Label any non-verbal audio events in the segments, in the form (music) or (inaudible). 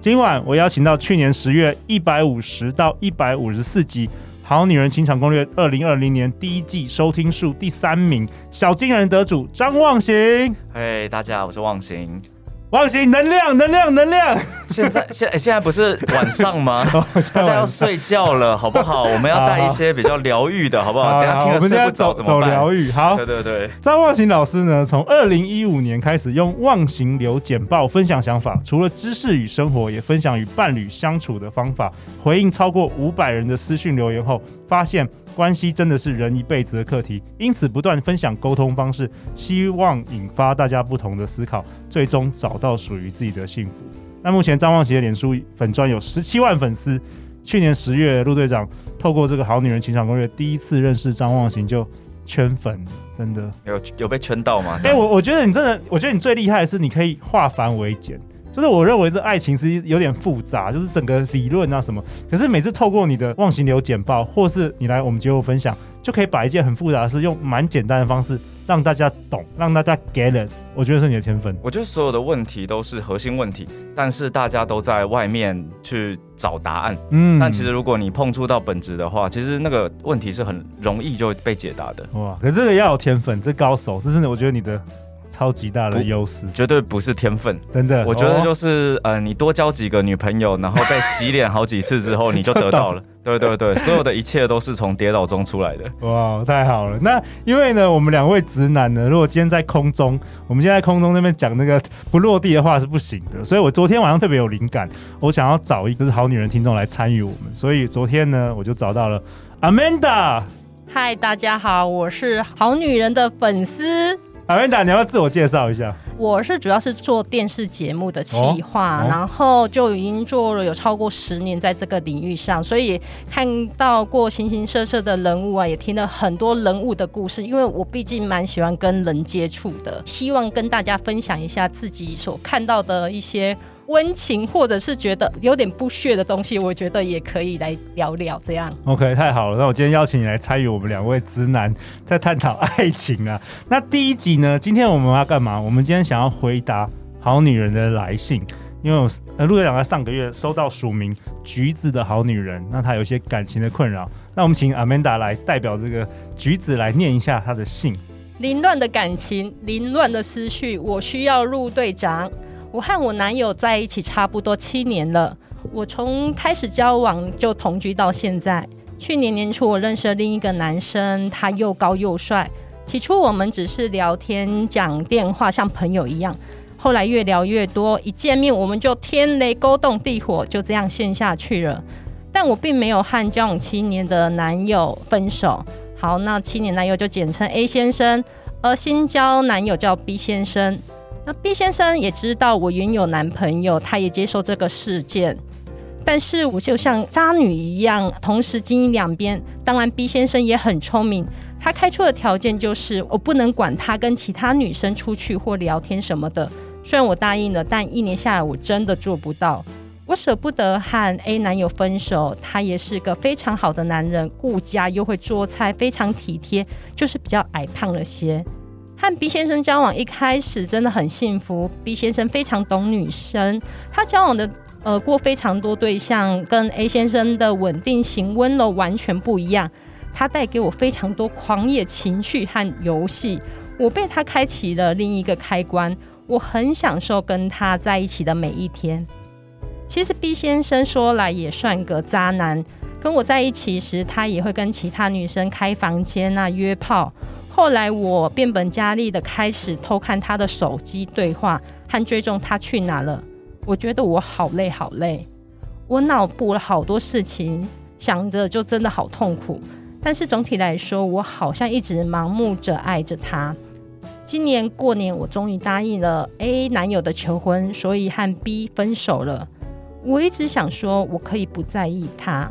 今晚我邀请到去年十月一百五十到一百五十四集《好女人情场攻略》二零二零年第一季收听数第三名小金人得主张望行。嘿，大家好，我是望行。忘形，能量，能量，能量。现在，现现在不是晚上吗？(laughs) 大家要睡觉了，好不好？我们要带一些比较疗愈的，好不好？好等下听了睡不着怎么办？走疗愈，好。对对对。张忘形老师呢，从二零一五年开始用忘形流简报分享想法，除了知识与生活，也分享与伴侣相处的方法。回应超过五百人的私讯留言后，发现。关系真的是人一辈子的课题，因此不断分享沟通方式，希望引发大家不同的思考，最终找到属于自己的幸福。那目前张望行的脸书粉专有十七万粉丝。去年十月，陆队长透过这个好女人情场攻略，第一次认识张望行就圈粉，真的有有被圈到吗？哎、欸，我我觉得你真的，我觉得你最厉害的是你可以化繁为简。就是我认为这爱情是有点复杂，就是整个理论啊什么。可是每次透过你的忘形流简报，或是你来我们节目分享，就可以把一件很复杂的事用蛮简单的方式让大家懂，让大家 get it。我觉得是你的天分。我觉得所有的问题都是核心问题，但是大家都在外面去找答案。嗯，但其实如果你碰触到本质的话，其实那个问题是很容易就被解答的。哇！可是这个要有天分，这高手，这是我觉得你的。超级大的优势，绝对不是天分，真的。我觉得就是、哦、呃，你多交几个女朋友，然后被洗脸好几次之后，你就得到了。(laughs) 对对对，所有的一切都是从跌倒中出来的。(laughs) 哇，太好了！那因为呢，我们两位直男呢，如果今天在空中，我们现在空中那边讲那个不落地的话是不行的。所以我昨天晚上特别有灵感，我想要找一个是好女人听众来参与我们。所以昨天呢，我就找到了 Amanda。嗨，大家好，我是好女人的粉丝。Amanda，你要不要自我介绍一下？我是主要是做电视节目的企划，哦哦、然后就已经做了有超过十年在这个领域上，所以看到过形形色色的人物啊，也听了很多人物的故事。因为我毕竟蛮喜欢跟人接触的，希望跟大家分享一下自己所看到的一些。温情，或者是觉得有点不屑的东西，我觉得也可以来聊聊。这样，OK，太好了。那我今天邀请你来参与我们两位直男在探讨爱情啊。(laughs) 那第一集呢，今天我们要干嘛？我们今天想要回答好女人的来信，因为我呃陆队长在上个月收到署名橘子的好女人，那她有一些感情的困扰。那我们请 Amanda 来代表这个橘子来念一下她的信。凌乱的感情，凌乱的思绪，我需要陆队长。我和我男友在一起差不多七年了，我从开始交往就同居到现在。去年年初，我认识了另一个男生，他又高又帅。起初我们只是聊天讲电话，像朋友一样。后来越聊越多，一见面我们就天雷勾动地火，就这样陷下去了。但我并没有和交往七年的男友分手。好，那七年男友就简称 A 先生，而新交男友叫 B 先生。那 B 先生也知道我原有男朋友，他也接受这个事件，但是我就像渣女一样，同时经营两边。当然，B 先生也很聪明，他开出的条件就是我不能管他跟其他女生出去或聊天什么的。虽然我答应了，但一年下来我真的做不到。我舍不得和 A 男友分手，他也是个非常好的男人，顾家又会做菜，非常体贴，就是比较矮胖了些。B 先生交往一开始真的很幸福，B 先生非常懂女生，他交往的呃过非常多对象，跟 A 先生的稳定型温柔完全不一样。他带给我非常多狂野情绪和游戏，我被他开启了另一个开关，我很享受跟他在一起的每一天。其实 B 先生说来也算个渣男，跟我在一起时，他也会跟其他女生开房间啊约炮。后来我变本加厉的开始偷看他的手机对话和追踪他去哪了。我觉得我好累好累，我脑补了好多事情，想着就真的好痛苦。但是总体来说，我好像一直盲目着爱着他。今年过年，我终于答应了 A 男友的求婚，所以和 B 分手了。我一直想说，我可以不在意他，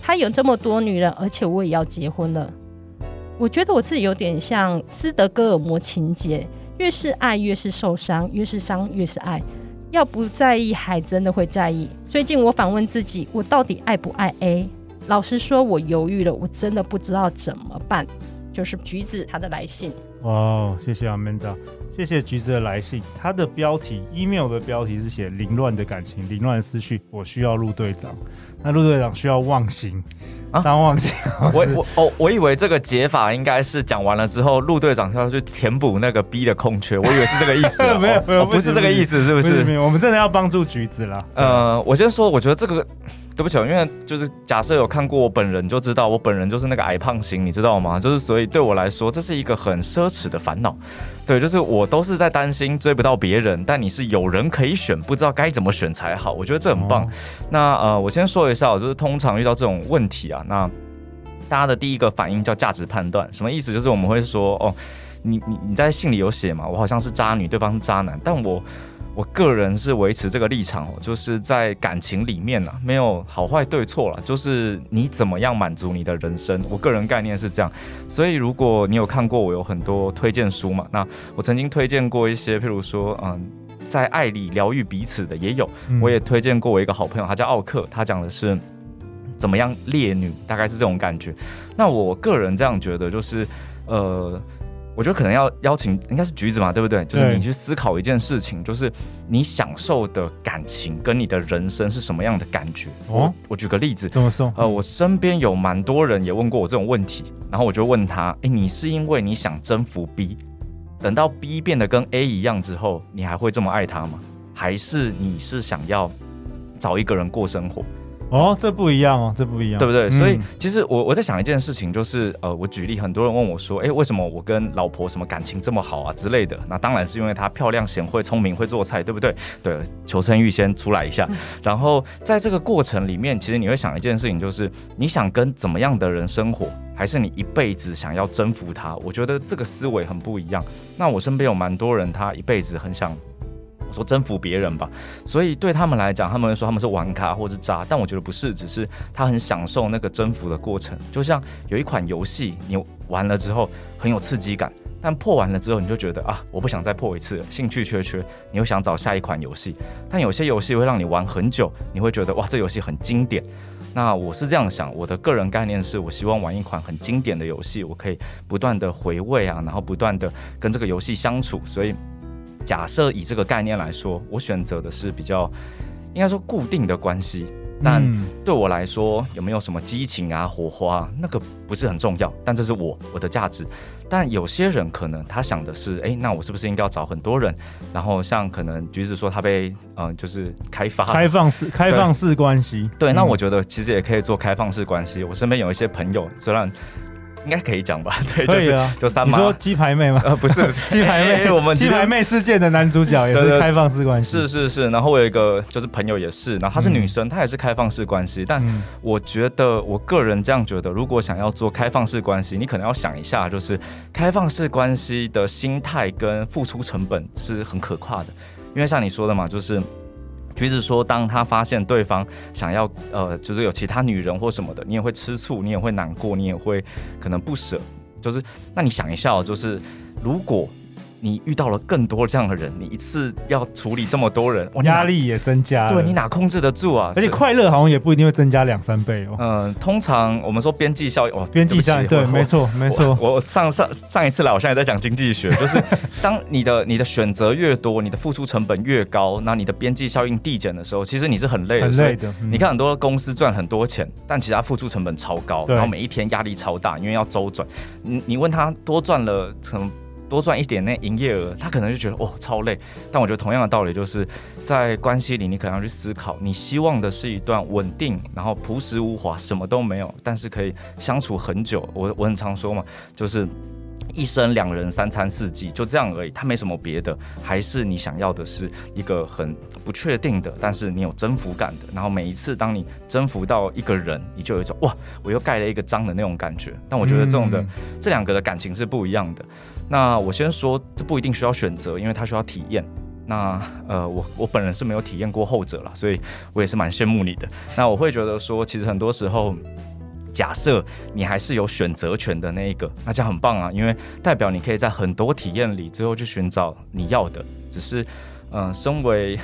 他有这么多女人，而且我也要结婚了。我觉得我自己有点像斯德哥尔摩情节，越是爱越是受伤，越是伤越是爱。要不在意，还真的会在意。最近我反问自己，我到底爱不爱 A？老实说，我犹豫了，我真的不知道怎么办。就是橘子他的来信。哦，谢谢 Amanda，谢谢橘子的来信。他的标题，email 的标题是写“凌乱的感情，凌乱的思绪”，我需要陆队长。那陆队长需要忘形。张望星，(laughs) 我 (laughs) 我哦，我以为这个解法应该是讲完了之后，陆队长要去填补那个 B 的空缺，我以为是这个意思。(laughs) 没有没有，不是这个意思，是不是？我们真的要帮助橘子了。呃，我先说，我觉得这个。对不起，因为就是假设有看过我本人就知道，我本人就是那个矮胖型，你知道吗？就是所以对我来说，这是一个很奢侈的烦恼。对，就是我都是在担心追不到别人，但你是有人可以选，不知道该怎么选才好。我觉得这很棒。哦、那呃，我先说一下，就是通常遇到这种问题啊，那大家的第一个反应叫价值判断，什么意思？就是我们会说，哦，你你你在信里有写嘛，我好像是渣女，对方是渣男，但我。我个人是维持这个立场哦，就是在感情里面呢、啊，没有好坏对错了，就是你怎么样满足你的人生。我个人概念是这样，所以如果你有看过我有很多推荐书嘛，那我曾经推荐过一些，譬如说，嗯，在爱里疗愈彼此的也有，我也推荐过我一个好朋友，他叫奥克，他讲的是怎么样烈女，大概是这种感觉。那我个人这样觉得，就是呃。我觉得可能要邀请，应该是橘子嘛，对不对？就是你去思考一件事情，就是你享受的感情跟你的人生是什么样的感觉。哦，我举个例子，怎么说？呃，我身边有蛮多人也问过我这种问题，然后我就问他，诶，你是因为你想征服 B，等到 B 变得跟 A 一样之后，你还会这么爱他吗？还是你是想要找一个人过生活？哦，这不一样哦，这不一样，对不对？嗯、所以其实我我在想一件事情，就是呃，我举例，很多人问我说，哎，为什么我跟老婆什么感情这么好啊之类的？那当然是因为她漂亮、贤惠、聪明、会做菜，对不对？对，求生欲先出来一下。嗯、然后在这个过程里面，其实你会想一件事情，就是你想跟怎么样的人生活，还是你一辈子想要征服他？我觉得这个思维很不一样。那我身边有蛮多人，他一辈子很想。说征服别人吧，所以对他们来讲，他们说他们是玩咖或者渣，但我觉得不是，只是他很享受那个征服的过程。就像有一款游戏，你玩了之后很有刺激感，但破完了之后你就觉得啊，我不想再破一次，兴趣缺缺，你又想找下一款游戏。但有些游戏会让你玩很久，你会觉得哇，这游戏很经典。那我是这样想，我的个人概念是我希望玩一款很经典的游戏，我可以不断的回味啊，然后不断的跟这个游戏相处，所以。假设以这个概念来说，我选择的是比较应该说固定的关系，但对我来说有没有什么激情啊、火花，那个不是很重要。但这是我我的价值。但有些人可能他想的是，哎，那我是不是应该要找很多人？然后像可能橘子说他被嗯、呃，就是开发开放式开放式关系。对，那我觉得其实也可以做开放式关系。我身边有一些朋友，虽然。应该可以讲吧？(laughs) 对，就是就三嘛。你说鸡排妹吗？呃，不是，不是 (laughs) 鸡排妹，我们鸡排妹事件的男主角也是开放式关系。是是是，然后我有一个就是朋友也是，然后她是女生，她也是开放式关系。但我觉得，我个人这样觉得，如果想要做开放式关系，你可能要想一下，就是开放式关系的心态跟付出成本是很可怕的，因为像你说的嘛，就是。橘子说，当他发现对方想要，呃，就是有其他女人或什么的，你也会吃醋，你也会难过，你也会可能不舍。就是，那你想一下，就是如果。你遇到了更多这样的人，你一次要处理这么多人，压力也增加了。对，你哪控制得住啊？而且快乐好像也不一定会增加两三倍哦。嗯，通常我们说边际效应，哦，边际效应，对，没错，没错。我上上上一次来，我现在在讲经济学，(laughs) 就是当你的你的选择越多，你的付出成本越高，那你的边际效应递减的时候，其实你是很累的。很累的。你看很多公司赚很多钱，但其他付出成本超高，然后每一天压力超大，因为要周转。你你问他多赚了可能。多赚一点那营业额，他可能就觉得哦超累。但我觉得同样的道理，就是在关系里，你可能要去思考，你希望的是一段稳定，然后朴实无华，什么都没有，但是可以相处很久。我我很常说嘛，就是。一生两人三餐四季就这样而已，他没什么别的，还是你想要的是一个很不确定的，但是你有征服感的。然后每一次当你征服到一个人，你就有一种哇，我又盖了一个章的那种感觉。但我觉得这种的、嗯、这两个的感情是不一样的。那我先说，这不一定需要选择，因为它需要体验。那呃，我我本人是没有体验过后者啦，所以我也是蛮羡慕你的。那我会觉得说，其实很多时候，假设你还是有选择权的那一个，那这样很棒啊，因为代表你可以在很多体验里，最后去寻找你要的。只是，嗯、身为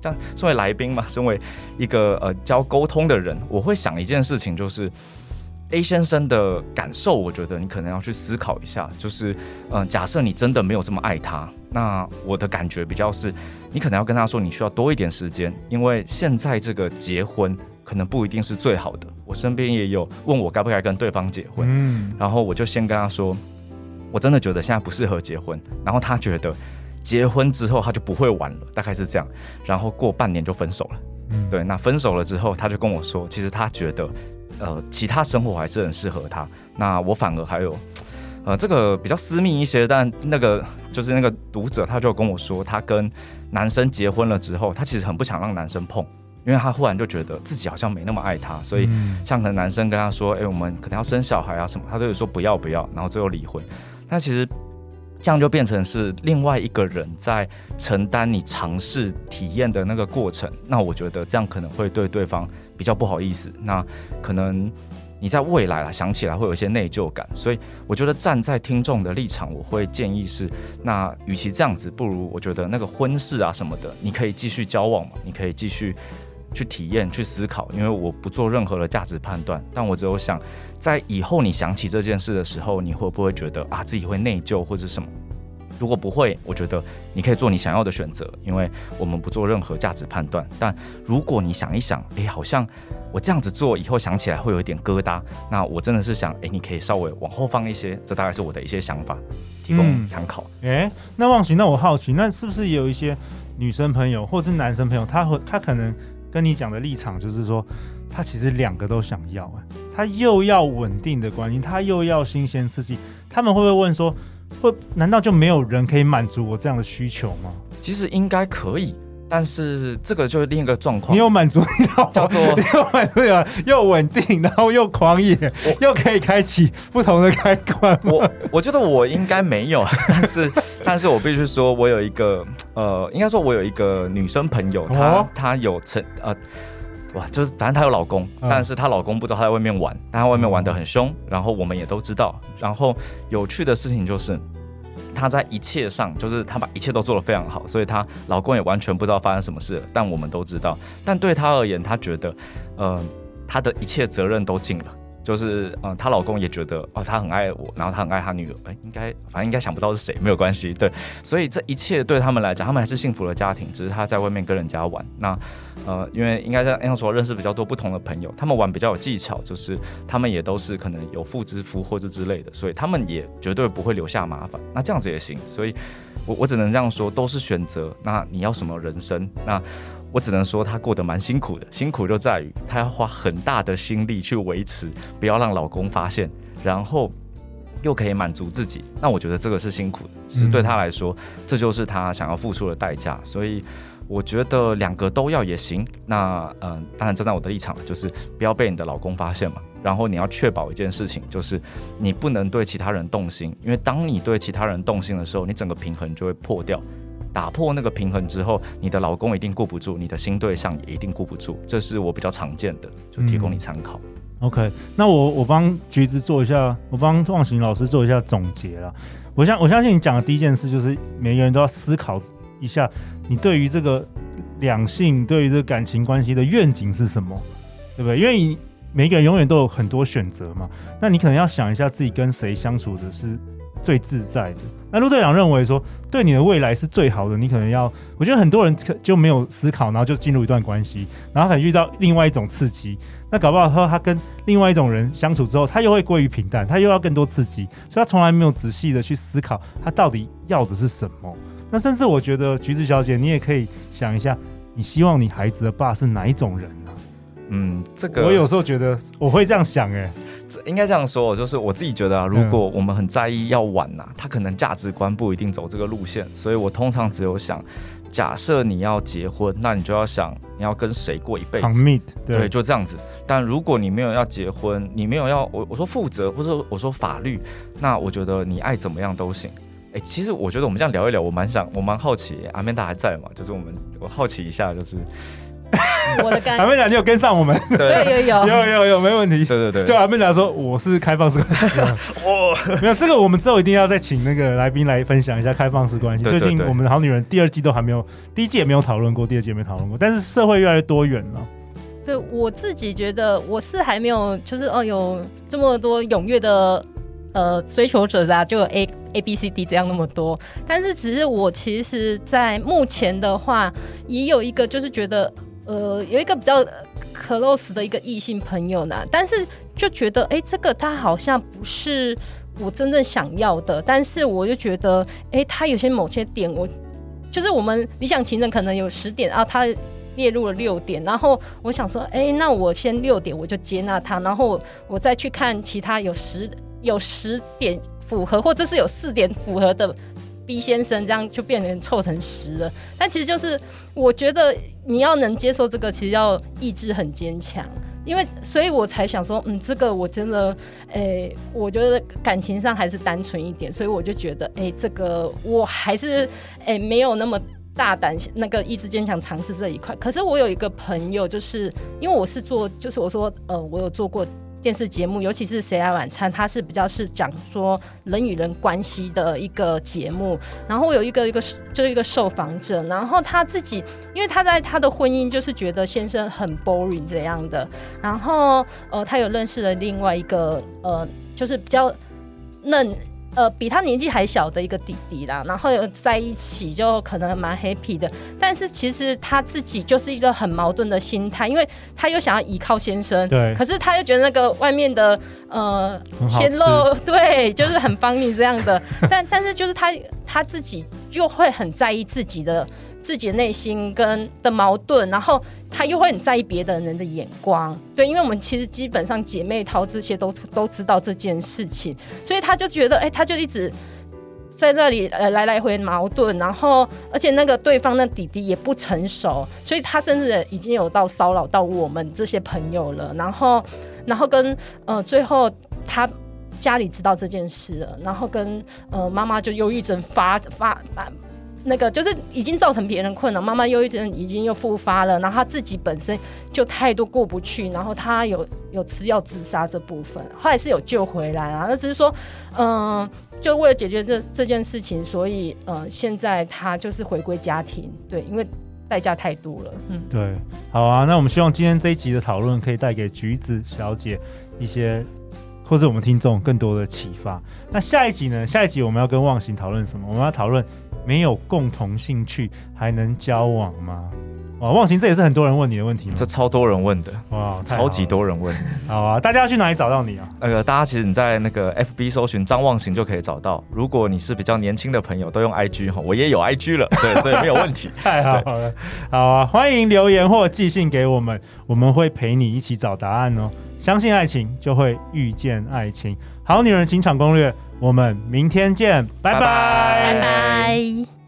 这样，身为来宾嘛，身为一个呃教沟通的人，我会想一件事情，就是 A 先生的感受，我觉得你可能要去思考一下，就是，嗯、假设你真的没有这么爱他。那我的感觉比较是，你可能要跟他说，你需要多一点时间，因为现在这个结婚可能不一定是最好的。我身边也有问我该不该跟对方结婚，嗯，然后我就先跟他说，我真的觉得现在不适合结婚。然后他觉得结婚之后他就不会玩了，大概是这样。然后过半年就分手了，嗯，对。那分手了之后，他就跟我说，其实他觉得，呃，其他生活还是很适合他。那我反而还有。呃，这个比较私密一些，但那个就是那个读者，他就跟我说，他跟男生结婚了之后，他其实很不想让男生碰，因为他忽然就觉得自己好像没那么爱他，所以像可能男生跟他说，哎，我们可能要生小孩啊什么，他都有说不要不要，然后最后离婚。那其实这样就变成是另外一个人在承担你尝试体验的那个过程，那我觉得这样可能会对对方比较不好意思，那可能。你在未来啊，想起来会有一些内疚感，所以我觉得站在听众的立场，我会建议是，那与其这样子，不如我觉得那个婚事啊什么的，你可以继续交往嘛，你可以继续去体验、去思考，因为我不做任何的价值判断，但我只有想，在以后你想起这件事的时候，你会不会觉得啊自己会内疚或者什么？如果不会，我觉得你可以做你想要的选择，因为我们不做任何价值判断。但如果你想一想，哎，好像我这样子做以后想起来会有一点疙瘩，那我真的是想，哎，你可以稍微往后放一些。这大概是我的一些想法，提供参考。哎、嗯，那忘形，那我好奇，那是不是也有一些女生朋友或是男生朋友，他会他可能跟你讲的立场就是说，他其实两个都想要啊，他又要稳定的关系，他又要新鲜刺激，他们会不会问说？会？难道就没有人可以满足我这样的需求吗？其实应该可以，但是这个就是另一个状况。你有满足你叫做 (laughs) 你有满足你又稳定，然后又狂野，又可以开启不同的开关。我我觉得我应该没有，(laughs) 但是但是我必须说，我有一个呃，应该说我有一个女生朋友，她、哦、她有成呃。哇，就是反正她有老公，嗯、但是她老公不知道她在外面玩，但她外面玩的很凶，然后我们也都知道。然后有趣的事情就是，她在一切上，就是她把一切都做得非常好，所以她老公也完全不知道发生什么事，但我们都知道。但对她而言，她觉得，呃，她的一切责任都尽了。就是嗯，她老公也觉得哦，她很爱我，然后她很爱她女儿，哎，应该反正应该想不到是谁，没有关系，对，所以这一切对他们来讲，他们还是幸福的家庭，只是她在外面跟人家玩。那呃，因为应该这样说，认识比较多不同的朋友，他们玩比较有技巧，就是他们也都是可能有妇之夫或者之类的，所以他们也绝对不会留下麻烦。那这样子也行，所以我我只能这样说，都是选择。那你要什么人生？那。我只能说她过得蛮辛苦的，辛苦就在于她要花很大的心力去维持，不要让老公发现，然后又可以满足自己。那我觉得这个是辛苦的，只是对她来说，这就是她想要付出的代价。所以我觉得两个都要也行。那嗯、当然站在我的立场，就是不要被你的老公发现嘛。然后你要确保一件事情，就是你不能对其他人动心，因为当你对其他人动心的时候，你整个平衡就会破掉。打破那个平衡之后，你的老公一定顾不住，你的新对象也一定顾不住，这是我比较常见的，就提供你参考。OK，那我我帮橘子做一下，我帮忘形老师做一下总结了。我相我相信你讲的第一件事就是每个人都要思考一下，你对于这个两性，对于这个感情关系的愿景是什么，对不对？因为每个人永远都有很多选择嘛，那你可能要想一下自己跟谁相处的是最自在的。那陆队长认为说，对你的未来是最好的，你可能要，我觉得很多人可就没有思考，然后就进入一段关系，然后可能遇到另外一种刺激，那搞不好说他跟另外一种人相处之后，他又会过于平淡，他又要更多刺激，所以他从来没有仔细的去思考他到底要的是什么。那甚至我觉得橘子小姐，你也可以想一下，你希望你孩子的爸是哪一种人呢？嗯，这个我有时候觉得我会这样想，哎。应该这样说，就是我自己觉得啊，如果我们很在意要晚呐、啊，他可能价值观不一定走这个路线，所以我通常只有想，假设你要结婚，那你就要想你要跟谁过一辈子，对，对，就这样子。但如果你没有要结婚，你没有要我我说负责，或者我说法律，那我觉得你爱怎么样都行。哎、欸，其实我觉得我们这样聊一聊，我蛮想，我蛮好奇，阿曼达还在吗？就是我们，我好奇一下，就是 (laughs) 我的感阿曼达，你有跟上我们？(laughs) 对，有有有有有，没问题。对对对，就阿曼达说我是开放式关系，(laughs) 我，没有这个，我们之后一定要再请那个来宾来分享一下开放式关系。最近我们的好女人第二季都还没有，第一季也没有讨论过，第二季也没讨论过，但是社会越来越多元了。对我自己觉得，我是还没有，就是哦，有这么多踊跃的。呃，追求者啊，就有 A A B C D 这样那么多，但是只是我其实，在目前的话，也有一个就是觉得，呃，有一个比较 close 的一个异性朋友呢，但是就觉得，哎、这个他好像不是我真正想要的，但是我就觉得，哎、他有些某些点，我就是我们理想情人可能有十点啊，他列入了六点，然后我想说，哎、那我先六点我就接纳他，然后，我再去看其他有十。有十点符合，或者是有四点符合的 B 先生，这样就变成凑成十了。但其实就是，我觉得你要能接受这个，其实要意志很坚强。因为，所以我才想说，嗯，这个我真的，诶、我觉得感情上还是单纯一点，所以我就觉得，诶、这个我还是，诶、没有那么大胆，那个意志坚强尝试这一块。可是我有一个朋友，就是因为我是做，就是我说，呃，我有做过。电视节目，尤其是《谁来晚餐》，它是比较是讲说人与人关系的一个节目。然后我有一个一个就是一个受访者，然后他自己，因为他在他的婚姻就是觉得先生很 boring 这样的。然后呃，他有认识了另外一个呃，就是比较嫩。呃，比他年纪还小的一个弟弟啦，然后有在一起就可能蛮 happy 的，但是其实他自己就是一个很矛盾的心态，因为他又想要依靠先生，对，可是他又觉得那个外面的呃鲜肉，(laughs) 对，就是很帮你这样的，但但是就是他他自己就会很在意自己的自己的内心跟的矛盾，然后。他又会很在意别的人的眼光，对，因为我们其实基本上姐妹淘这些都都知道这件事情，所以他就觉得，哎、他就一直在那里呃来来回矛盾，然后而且那个对方的弟弟也不成熟，所以他甚至已经有到骚扰到我们这些朋友了，然后然后跟呃最后他家里知道这件事了，然后跟呃妈妈就忧郁症发发。那个就是已经造成别人困扰，妈妈忧郁症已经又复发了，然后他自己本身就态度过不去，然后他有有吃药自杀这部分，后来是有救回来啊，那只是说，嗯、呃，就为了解决这这件事情，所以呃，现在他就是回归家庭，对，因为代价太多了，嗯，对，好啊，那我们希望今天这一集的讨论可以带给橘子小姐一些，或是我们听众更多的启发。那下一集呢？下一集我们要跟忘形讨论什么？我们要讨论。没有共同兴趣还能交往吗？哇，忘形，这也是很多人问你的问题吗？这超多人问的，哇，超级多人问。好啊，大家要去哪里找到你啊？那个，大家其实你在那个 FB 搜寻张忘形就可以找到。如果你是比较年轻的朋友，都用 IG 哈，我也有 IG 了，对，(laughs) 所以没有问题。(laughs) 太好了，好啊，欢迎留言或寄信给我们，我们会陪你一起找答案哦。相信爱情就会遇见爱情。好女人情场攻略我们明天见拜拜。拜拜。